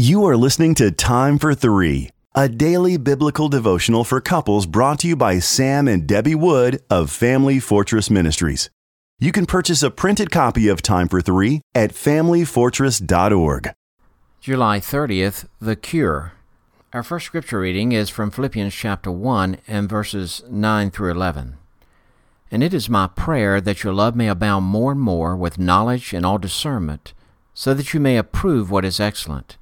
You are listening to Time for Three, a daily biblical devotional for couples brought to you by Sam and Debbie Wood of Family Fortress Ministries. You can purchase a printed copy of Time for Three at FamilyFortress.org. July 30th, The Cure. Our first scripture reading is from Philippians chapter 1 and verses 9 through 11. And it is my prayer that your love may abound more and more with knowledge and all discernment, so that you may approve what is excellent,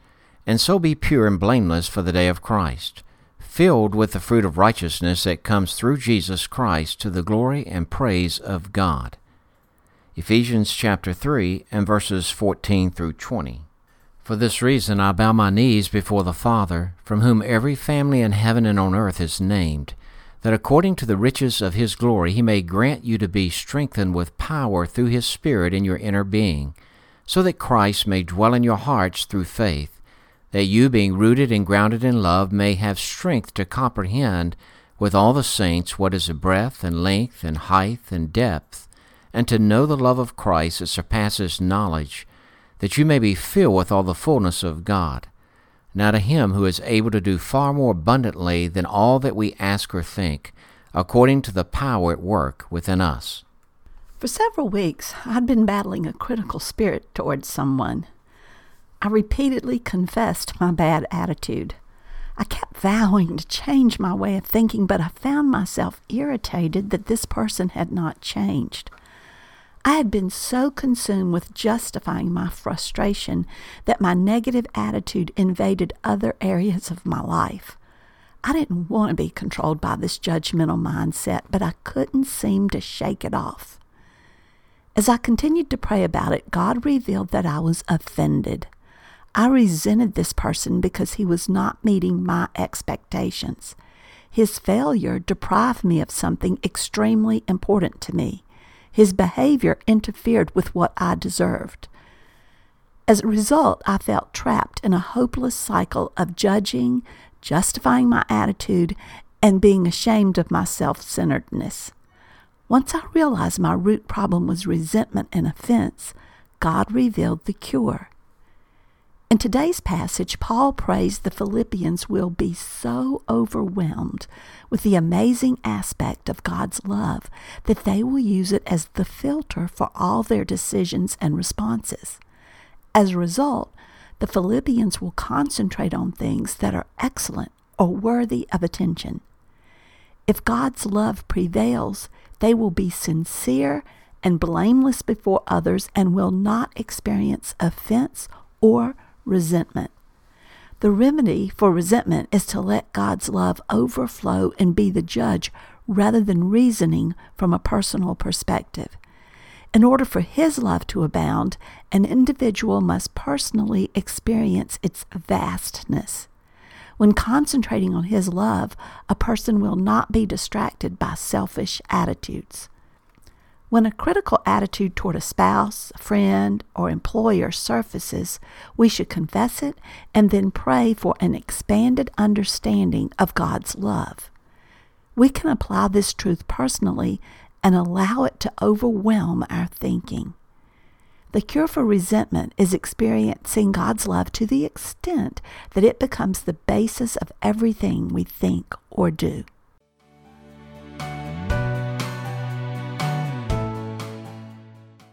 and so be pure and blameless for the day of Christ, filled with the fruit of righteousness that comes through Jesus Christ to the glory and praise of God. Ephesians chapter 3 and verses 14 through 20. For this reason I bow my knees before the Father, from whom every family in heaven and on earth is named, that according to the riches of his glory he may grant you to be strengthened with power through his Spirit in your inner being, so that Christ may dwell in your hearts through faith, that you, being rooted and grounded in love, may have strength to comprehend with all the saints what is the breadth and length and height and depth, and to know the love of Christ that surpasses knowledge, that you may be filled with all the fullness of God. Now to him who is able to do far more abundantly than all that we ask or think, according to the power at work within us. For several weeks, I'd been battling a critical spirit towards someone. I repeatedly confessed my bad attitude. I kept vowing to change my way of thinking, but I found myself irritated that this person had not changed. I had been so consumed with justifying my frustration that my negative attitude invaded other areas of my life. I didn't want to be controlled by this judgmental mindset, but I couldn't seem to shake it off. As I continued to pray about it, God revealed that I was offended. I resented this person because he was not meeting my expectations. His failure deprived me of something extremely important to me. His behavior interfered with what I deserved. As a result, I felt trapped in a hopeless cycle of judging, justifying my attitude, and being ashamed of my self centeredness. Once I realized my root problem was resentment and offense, God revealed the cure. In today's passage, Paul prays the Philippians will be so overwhelmed with the amazing aspect of God's love that they will use it as the filter for all their decisions and responses. As a result, the Philippians will concentrate on things that are excellent or worthy of attention. If God's love prevails, they will be sincere and blameless before others and will not experience offense or resentment. The remedy for resentment is to let God's love overflow and be the judge rather than reasoning from a personal perspective. In order for His love to abound, an individual must personally experience its vastness. When concentrating on His love, a person will not be distracted by selfish attitudes. When a critical attitude toward a spouse, friend, or employer surfaces, we should confess it and then pray for an expanded understanding of God's love. We can apply this truth personally and allow it to overwhelm our thinking. The cure for resentment is experiencing God's love to the extent that it becomes the basis of everything we think or do.